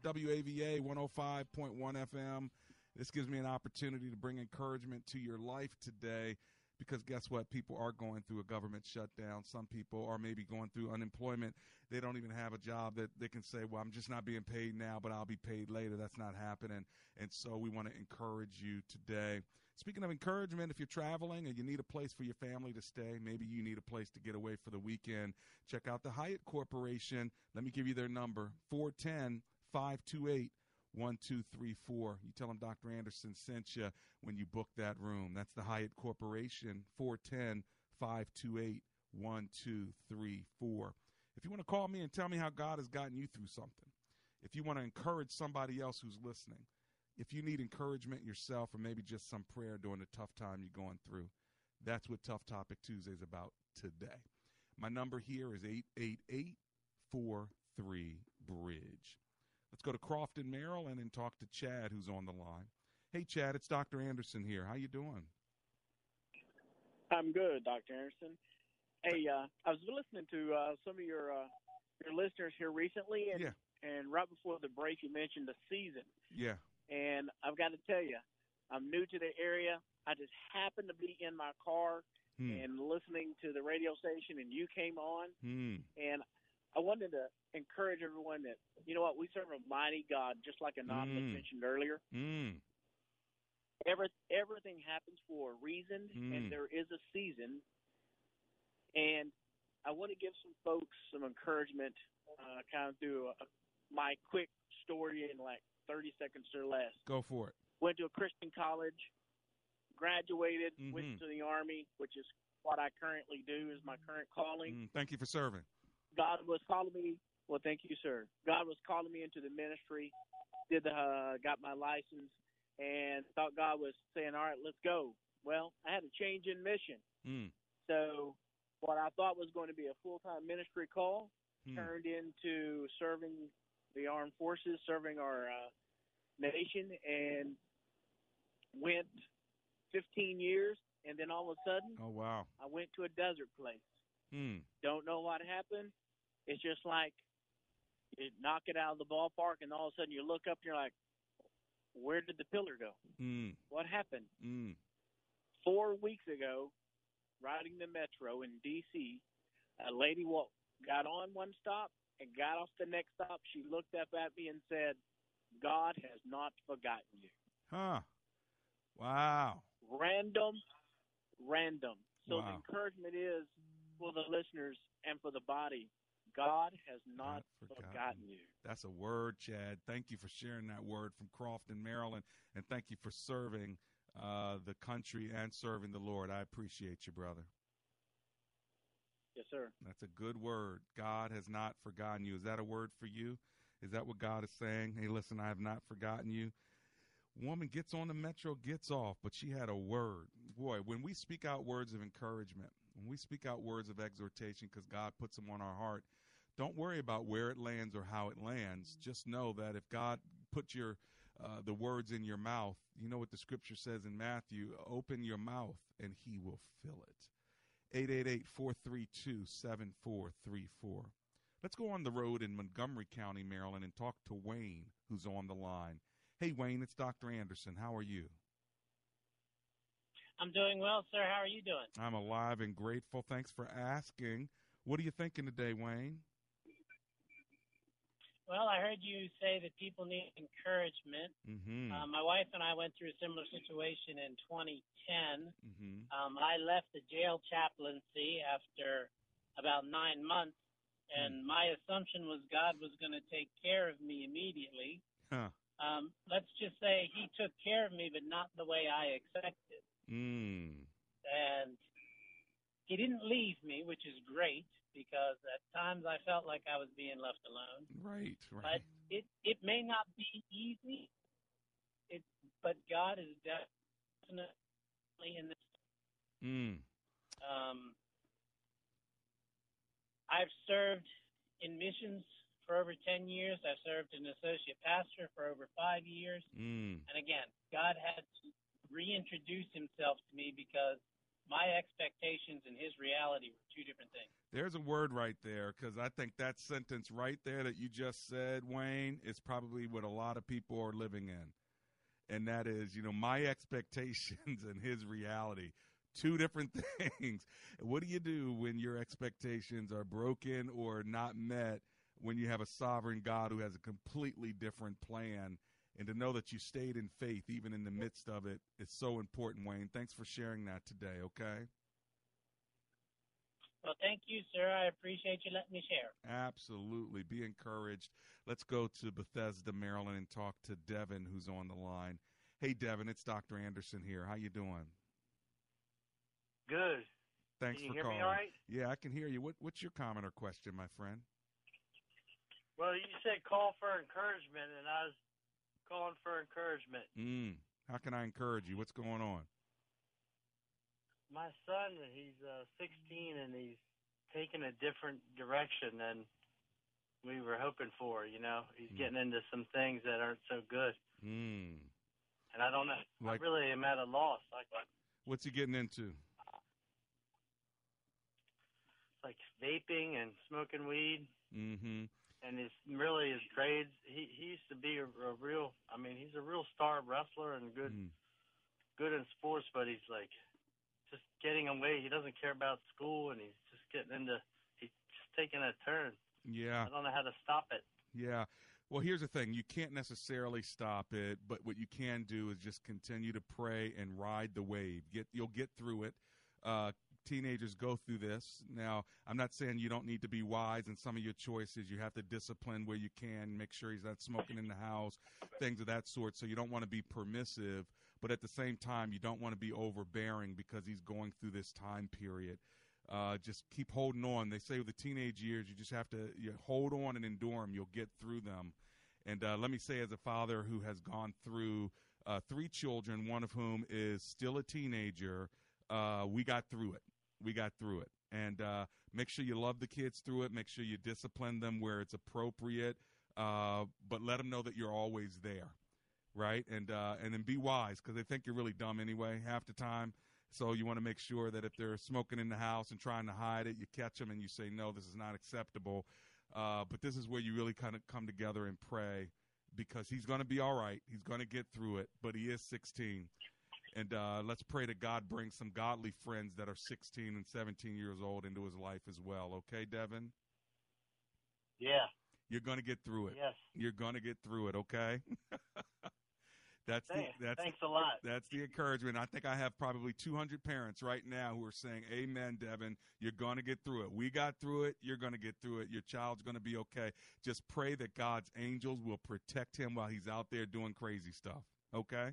[SPEAKER 2] WAVA 105.1 FM. This gives me an opportunity to bring encouragement to your life today because guess what? People are going through a government shutdown. Some people are maybe going through unemployment. They don't even have a job that they can say, well, I'm just not being paid now, but I'll be paid later. That's not happening. And so we want to encourage you today. Speaking of encouragement, if you're traveling and you need a place for your family to stay, maybe you need a place to get away for the weekend, check out the Hyatt Corporation. Let me give you their number 410 528 1234. You tell them Dr. Anderson sent you when you book that room. That's the Hyatt Corporation, 410 528 1234. If you want to call me and tell me how God has gotten you through something, if you want to encourage somebody else who's listening, if you need encouragement yourself or maybe just some prayer during the tough time you're going through, that's what Tough Topic Tuesday is about today. My number here is 888 43 Bridge. Let's go to Crofton, Maryland, and talk to Chad, who's on the line. Hey, Chad, it's Dr. Anderson here. How you doing?
[SPEAKER 18] I'm good, Dr. Anderson. Hey, uh, I was listening to uh, some of your uh, your listeners here recently, and
[SPEAKER 2] yeah.
[SPEAKER 18] and right before the break, you mentioned the season.
[SPEAKER 2] Yeah.
[SPEAKER 18] And I've got to tell you, I'm new to the area. I just happened to be in my car
[SPEAKER 2] Hmm.
[SPEAKER 18] and listening to the radio station, and you came on,
[SPEAKER 2] Hmm.
[SPEAKER 18] and I wanted to encourage everyone that you know what we serve a mighty God, just like Anonymous
[SPEAKER 2] Mm.
[SPEAKER 18] mentioned earlier.
[SPEAKER 2] Mm.
[SPEAKER 18] every, everything happens for a reason,
[SPEAKER 2] Mm.
[SPEAKER 18] and there is a season. And I want to give some folks some encouragement, uh, kind of through a, my quick story in like 30 seconds or less.
[SPEAKER 2] Go for it.
[SPEAKER 18] Went to a Christian college, graduated, went
[SPEAKER 2] Mhm.
[SPEAKER 18] to the Army, which is what I currently do, is my current calling.
[SPEAKER 2] Mm, thank you for serving.
[SPEAKER 18] God was calling me. Well, thank you, sir. God was calling me into the ministry. Did the uh, got my license and thought God was saying, "All right, let's go." Well, I had a change in mission.
[SPEAKER 2] Mm.
[SPEAKER 18] So what I thought was going to be a full time ministry call
[SPEAKER 2] Hmm.
[SPEAKER 18] turned into serving the armed forces, serving our uh, nation, and went 15 years. And then all of a sudden,
[SPEAKER 2] Oh wow.
[SPEAKER 18] I went to a desert place.
[SPEAKER 2] Mm.
[SPEAKER 18] Don't know what happened. It's just like you knock it out of the ballpark, and all of a sudden you look up and you're like, "Where did the pillar go?
[SPEAKER 2] Mm.
[SPEAKER 18] What happened?"
[SPEAKER 2] Mm.
[SPEAKER 18] Four weeks ago, riding the metro in D.C., a lady walked, got on one stop and got off the next stop. She looked up at me and said, "God has not forgotten you."
[SPEAKER 2] Huh. Wow.
[SPEAKER 18] Random, random. So the encouragement is for the listeners and for the body. God has not forgotten you.
[SPEAKER 2] That's a word, Chad. Thank you for sharing that word from Crofton, Maryland, and thank you for serving uh, the country and serving the Lord. I appreciate you, brother.
[SPEAKER 18] Yes, sir.
[SPEAKER 2] That's a good word. God has not forgotten you. Is that a word for you? Is that what God is saying? Hey, listen, I have not forgotten you. Woman gets on the metro, gets off, but she had a word. Boy, when we speak out words of encouragement, when we speak out words of exhortation because God puts them on our heart, don't worry about where it lands or how it lands. Just know that if God put your uh, the words in your mouth, you know what the scripture says in Matthew: open your mouth and He will fill it. 888-432-7434. Let's go on the road in Montgomery County, Maryland, and talk to Wayne, who's on the line. Hey, Wayne, it's Dr. Anderson. How are you?
[SPEAKER 19] I'm doing well, sir. How are you doing?
[SPEAKER 2] I'm alive and grateful. Thanks for asking. What are you thinking today, Wayne?
[SPEAKER 19] Well, I heard you say that people need encouragement.
[SPEAKER 2] Mm-hmm.
[SPEAKER 19] Uh, my wife and I went through a similar situation in 2010.
[SPEAKER 2] mm-hmm.
[SPEAKER 19] Um, I left the jail chaplaincy after about nine months, and my assumption was God was going to take care of me immediately.
[SPEAKER 2] Huh.
[SPEAKER 19] Um, let's just say He took care of me, but not the way I expected.
[SPEAKER 2] Mm.
[SPEAKER 19] and he didn't leave me, which is great because at times I felt like I was being left alone.
[SPEAKER 2] Right, right.
[SPEAKER 19] But it it may not be easy. It but God is definitely in this.
[SPEAKER 2] Mm.
[SPEAKER 19] Um, I've served in missions for over ten years. I've served as an associate pastor for over five years.
[SPEAKER 2] Mm.
[SPEAKER 19] And again, God had to reintroduce himself to me because my expectations and his reality were two different things.
[SPEAKER 2] There's a word right there because I think that sentence right there that you just said, Wayne, is probably what a lot of people are living in. And that is, you know, my expectations and his reality. Two different things. What do you do when your expectations are broken or not met when you have a sovereign God who has a completely different plan? And to know that you stayed in faith even in the midst of it is so important, Wayne. Thanks for sharing that today, okay?
[SPEAKER 19] Well, thank you, sir. I appreciate you letting me share.
[SPEAKER 2] Absolutely. Be encouraged. Let's go to Bethesda, Maryland and talk to Devin who's on the line. Hey Devin, it's Dr. Anderson here. How you doing?
[SPEAKER 20] Good.
[SPEAKER 2] Thanks
[SPEAKER 20] Can you
[SPEAKER 2] for
[SPEAKER 20] hear me
[SPEAKER 2] calling.
[SPEAKER 20] all right?
[SPEAKER 2] Yeah, I can hear you. What what's your comment or question, my friend?
[SPEAKER 20] Well, you said call for encouragement, and I was calling for encouragement.
[SPEAKER 2] Mm. How can I encourage you? What's going on?
[SPEAKER 20] My son, he's uh, 16, and he's taking a different direction than we were hoping for. You know, he's getting into some things that aren't so good,
[SPEAKER 2] Mm.
[SPEAKER 20] and I don't know.
[SPEAKER 2] Like-
[SPEAKER 20] I really am at a loss. Like,
[SPEAKER 2] What's he getting into?
[SPEAKER 20] like vaping and smoking weed,
[SPEAKER 2] Mm-hmm.
[SPEAKER 20] And his really his grades. He he used to be a, a real. I mean, he's a real star wrestler and good
[SPEAKER 2] Mm.
[SPEAKER 20] good in sports, but he's like just getting away. He doesn't care about school, and he's just getting into. He's just taking a turn.
[SPEAKER 2] Yeah.
[SPEAKER 20] I don't know how to stop it.
[SPEAKER 2] Yeah. Well, here's the thing: you can't necessarily stop it, but what you can do is just continue to pray and ride the wave. Get you'll get through it. Uh, teenagers go through this. Now, I'm not saying you don't need to be wise in some of your choices. You have to discipline where you can, make sure he's not smoking in the house, things of that sort. So you don't want to be permissive, but at the same time, you don't want to be overbearing because he's going through this time period. Uh, just keep holding on. They say with the teenage years, you just have to you hold on and endure them. You'll get through them. And uh, let me say, as a father who has gone through uh, three children, one of whom is still a teenager, uh, we got through it. We got through it. And uh, make sure you love the kids through it. Make sure you discipline them where it's appropriate, uh, but let them know that you're always there, right? And and then be wise because they think you're really dumb anyway half the time. So you want to make sure that if they're smoking in the house and trying to hide it, you catch them and you say, no, this is not acceptable. Uh, but this is where you really kind of come together and pray because he's going to be all right. He's going to get through it, but he is 16. And uh, let's pray that God brings some godly friends that are 16 and 17 years old into his life as well. Okay, Devin?
[SPEAKER 20] Yeah.
[SPEAKER 2] You're going to get through it.
[SPEAKER 20] Yes.
[SPEAKER 2] You're going to get through it, okay? That's
[SPEAKER 20] thanks,
[SPEAKER 2] the, that's
[SPEAKER 20] thanks a lot.
[SPEAKER 2] That's the encouragement. I think I have probably 200 parents right now who are saying, "Amen, Devin. You're going to get through it. We got through it. You're going to get through it. Your child's going to be okay. Just pray that God's angels will protect him while he's out there doing crazy stuff. Okay."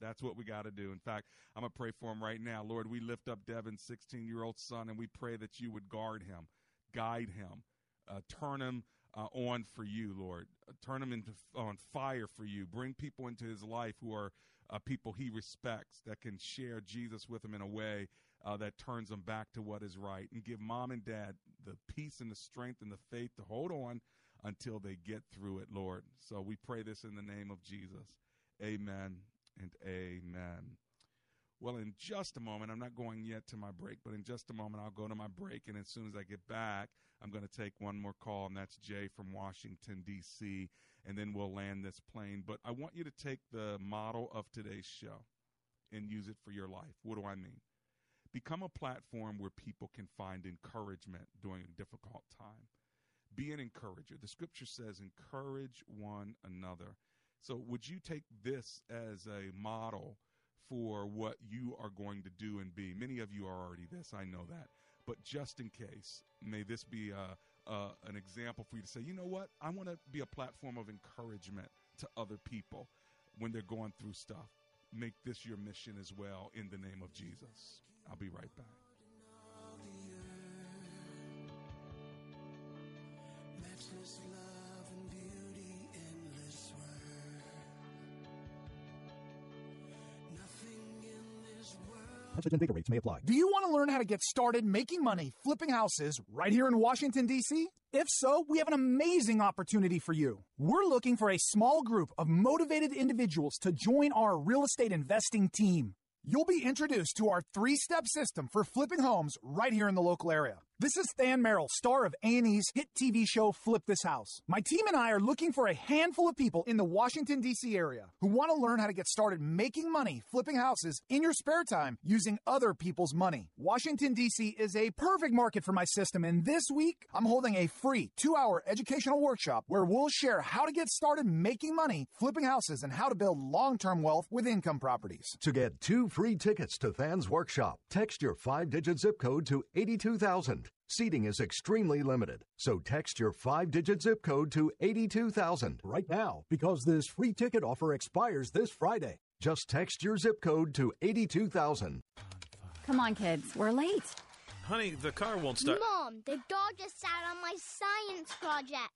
[SPEAKER 2] That's what we got to do. In fact, I'm going to pray for him right now. Lord, we lift up Devin's 16 year old son and we pray that you would guard him, guide him, uh, turn him uh, on for you, Lord. Uh, turn him into on fire for you. Bring people into his life who are uh, people he respects that can share Jesus with him in a way uh, that turns him back to what is right, and give mom and dad the peace and the strength and the faith to hold on until they get through it, Lord. So we pray this in the name of Jesus. Amen and amen. Well, in just a moment, I'm not going yet to my break, but in just a moment, I'll go to my break. And as soon as I get back, I'm going to take one more call, and that's Jay from Washington, D.C., and then we'll land this plane. But I want you to take the model of today's show and use it for your life. What do I mean? Become a platform where people can find encouragement during a difficult time. Be an encourager. The scripture says, encourage one another. So, would you take this as a model for what you are going to do and be? Many of you are already this, I know that. But just in case, may this be a, a, an example for you to say, you know what? I want to be a platform of encouragement to other people when they're going through stuff. Make this your mission as well in the name of Jesus. I'll be right back.
[SPEAKER 8] And bigger rates may apply.
[SPEAKER 9] Do you want to learn how to get started making money flipping houses right here in Washington, D.C.? If so, we have an amazing opportunity for you. We're looking for a small group of motivated individuals to join our real estate investing team. You'll be introduced to our three-step system for flipping homes right here in the local area. This is Than Merrill, star of A&E's hit TV show Flip This House. My team and I are looking for a handful of people in the Washington, D.C. area who want to learn how to get started making money flipping houses in your spare time using other people's money. Washington, D.C. is a perfect market for my system, and this week I'm holding a free two-hour educational workshop where we'll share how to get started making money flipping houses and how to build long-term wealth with income properties.
[SPEAKER 10] To get two free tickets to Than's workshop, text your five-digit zip code to 82000. Seating is extremely limited, so text your five digit zip code to 82000
[SPEAKER 8] right now because this free ticket offer expires this Friday.
[SPEAKER 10] Just text your zip code to 82000.
[SPEAKER 21] Come on, kids, we're late.
[SPEAKER 22] Honey, the car won't start.
[SPEAKER 23] Mom, the dog just sat on my science project.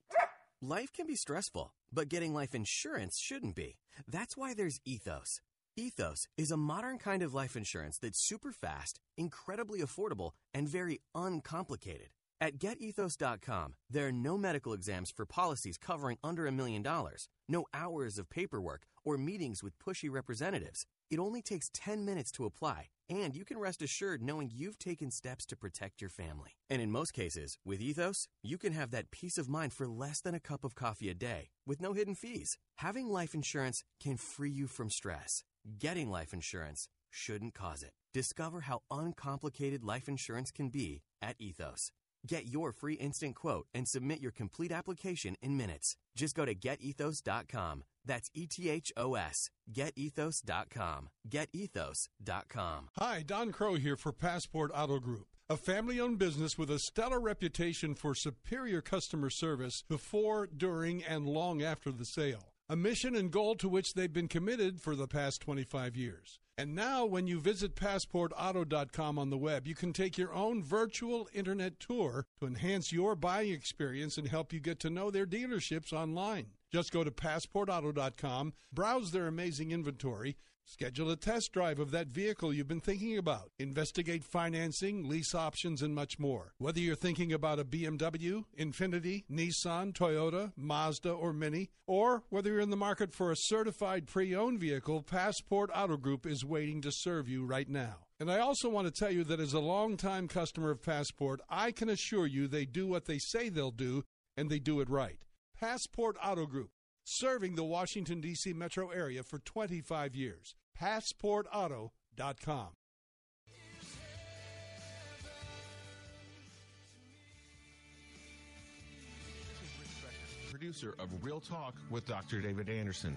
[SPEAKER 24] Life can be stressful, but getting life insurance shouldn't be. That's why there's Ethos. Ethos is a modern kind of life insurance that's super fast, incredibly affordable, and very uncomplicated. At getethos.com, there are no medical exams for policies covering under a million dollars, no hours of paperwork or meetings with pushy representatives. It only takes 10 minutes to apply, and you can rest assured knowing you've taken steps to protect your family. And in most cases, with Ethos, you can have that peace of mind for less than a cup of coffee a day with no hidden fees. Having life insurance can free you from stress. Getting life insurance shouldn't cause it. Discover how uncomplicated life insurance can be at Ethos. Get your free instant quote and submit your complete application in minutes. Just go to getethos.com. That's E T H O S. Getethos.com. Getethos.com.
[SPEAKER 11] Hi, Don Crow here for Passport Auto Group, a family owned business with a stellar reputation for superior customer service before, during, and long after the sale. A mission and goal to which they've been committed for the past 25 years. And now, when you visit PassportAuto.com on the web, you can take your own virtual internet tour to enhance your buying experience and help you get to know their dealerships online. Just go to PassportAuto.com, browse their amazing inventory, schedule a test drive of that vehicle you've been thinking about, investigate financing, lease options, and much more. Whether you're thinking about a BMW, Infiniti, Nissan, Toyota, Mazda, or Mini, or whether you're in the market for a certified pre owned vehicle, Passport Auto Group is waiting to serve you right now. And I also want to tell you that as a longtime customer of Passport, I can assure you they do what they say they'll do, and they do it right. Passport Auto Group, serving the Washington, D.C. metro area for 25 years. PassportAuto.com.
[SPEAKER 25] producer of Real Talk with Dr. David Anderson.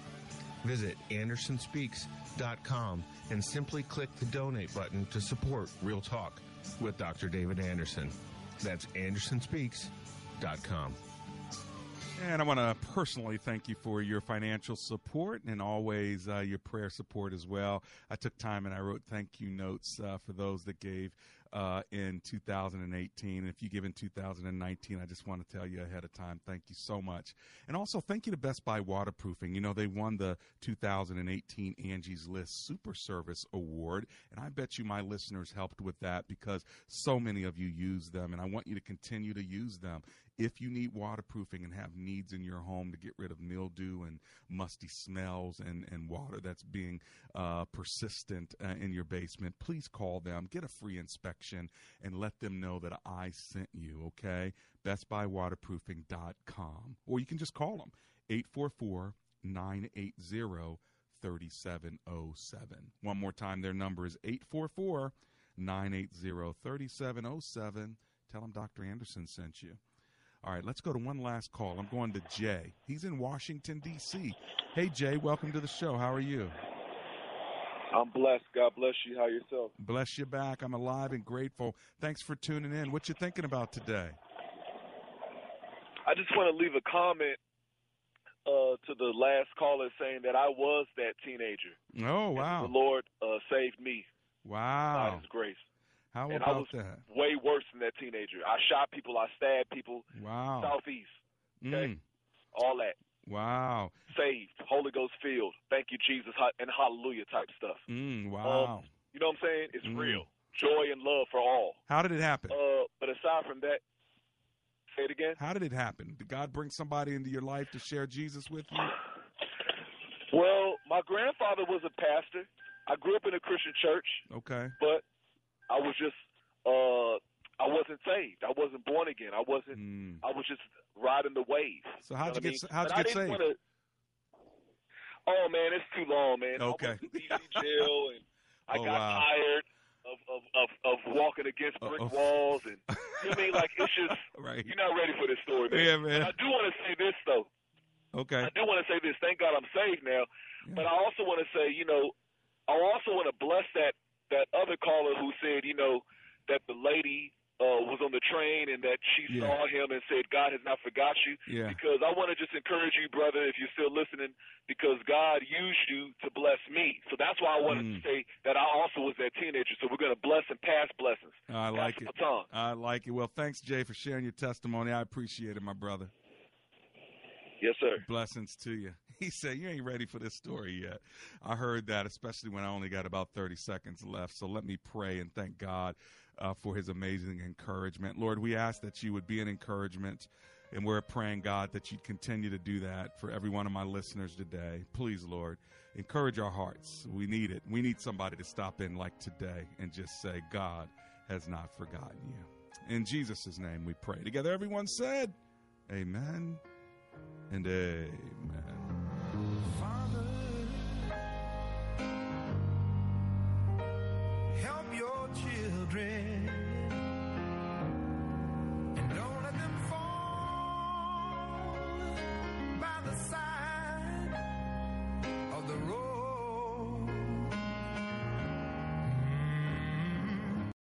[SPEAKER 25] Visit AndersonSpeaks.com and simply click the donate button to support Real Talk with Dr. David Anderson. That's AndersonSpeaks.com.
[SPEAKER 2] And I want to personally thank you for your financial support and always uh, your prayer support as well. I took time and I wrote thank you notes uh, for those that gave uh, in 2018. If you give in 2019, I just want to tell you ahead of time, thank you so much. And also thank you to Best Buy Waterproofing. You know, they won the 2018 Angie's List Super Service Award. And I bet you my listeners helped with that because so many of you use them. And I want you to continue to use them. If you need waterproofing and have needs in your home to get rid of mildew and musty smells and, and water that's being uh, persistent uh, in your basement, please call them, get a free inspection, and let them know that I sent you, okay? BestBuyWaterproofing.com. Or you can just call them, 844 980 3707. One more time, their number is 844 980 3707. Tell them Dr. Anderson sent you. All right, let's go to one last call. I'm going to Jay. He's in Washington, D.C. Hey, Jay, welcome to the show. How are you?
[SPEAKER 26] I'm blessed. God bless you. How yourself?
[SPEAKER 2] Bless you back. I'm alive and grateful. Thanks for tuning in. What you thinking about today?
[SPEAKER 26] I just want to leave a comment uh, to the last caller saying that I was that teenager.
[SPEAKER 2] Oh, wow.
[SPEAKER 26] The Lord uh, saved me
[SPEAKER 2] Wow.
[SPEAKER 26] by His grace.
[SPEAKER 2] How
[SPEAKER 26] and
[SPEAKER 2] about
[SPEAKER 26] I was
[SPEAKER 2] that?
[SPEAKER 26] way worse than that teenager. I shot people. I stabbed people.
[SPEAKER 2] Wow.
[SPEAKER 26] Southeast. Okay.
[SPEAKER 2] Mm.
[SPEAKER 26] All that.
[SPEAKER 2] Wow.
[SPEAKER 26] Saved. Holy Ghost filled. Thank you, Jesus, and hallelujah type stuff.
[SPEAKER 2] Mm, wow.
[SPEAKER 26] Um, you know what I'm saying? It's
[SPEAKER 2] Mm.
[SPEAKER 26] real. Joy and love for all.
[SPEAKER 2] How did it happen?
[SPEAKER 26] Uh, but aside from that, say it again.
[SPEAKER 2] How did it happen? Did God bring somebody into your life to share Jesus with you?
[SPEAKER 26] Well, my grandfather was a pastor. I grew up in a Christian church,
[SPEAKER 2] Okay.
[SPEAKER 26] but I was just uh I wasn't saved. I wasn't born again. I wasn't I was just riding the wave.
[SPEAKER 2] So how'd
[SPEAKER 26] know
[SPEAKER 2] you get-
[SPEAKER 26] I mean?
[SPEAKER 2] how'd you
[SPEAKER 26] But
[SPEAKER 2] get saved?
[SPEAKER 26] Wanna, oh man, it's too long, man.
[SPEAKER 2] Okay.
[SPEAKER 26] I jail and I
[SPEAKER 2] Oh,
[SPEAKER 26] got
[SPEAKER 2] wow.
[SPEAKER 26] tired of, of, of, of walking against brick
[SPEAKER 2] Uh-oh.
[SPEAKER 26] walls and you know I mean? Like it's just
[SPEAKER 2] Right.
[SPEAKER 26] you're not ready for this story, man.
[SPEAKER 2] Yeah, man.
[SPEAKER 26] But I do want to say this though.
[SPEAKER 2] Okay.
[SPEAKER 26] I do want to say this. Thank God I'm saved now. But I also want to say, you know, I also want to bless that that other caller who said, you know, that the lady uh, was on the train and that she
[SPEAKER 2] Yeah.
[SPEAKER 26] saw him and said, God has not forgot you.
[SPEAKER 2] Yeah.
[SPEAKER 26] Because I want to just encourage you, brother, if you're still listening, because God used you to bless me. So that's why I wanted
[SPEAKER 2] Mm.
[SPEAKER 26] to say that I also was that teenager. So we're going to bless and pass blessings.
[SPEAKER 2] I like
[SPEAKER 26] Pass
[SPEAKER 2] it. I like it. Well, thanks, Jay, for sharing your testimony. I appreciate it, my brother.
[SPEAKER 26] Yes, sir.
[SPEAKER 2] Blessings to you. He said, You ain't ready for this story yet. I heard that, especially when I only got about 30 seconds left. So let me pray and thank God uh, for his amazing encouragement. Lord, we ask that you would be an encouragement. And we're praying, God, that you'd continue to do that for every one of my listeners today. Please, Lord, encourage our hearts. We need it. We need somebody to stop in like today and just say, God has not forgotten you. In Jesus' name we pray. Together, everyone said, Amen and amen. Father, help your children.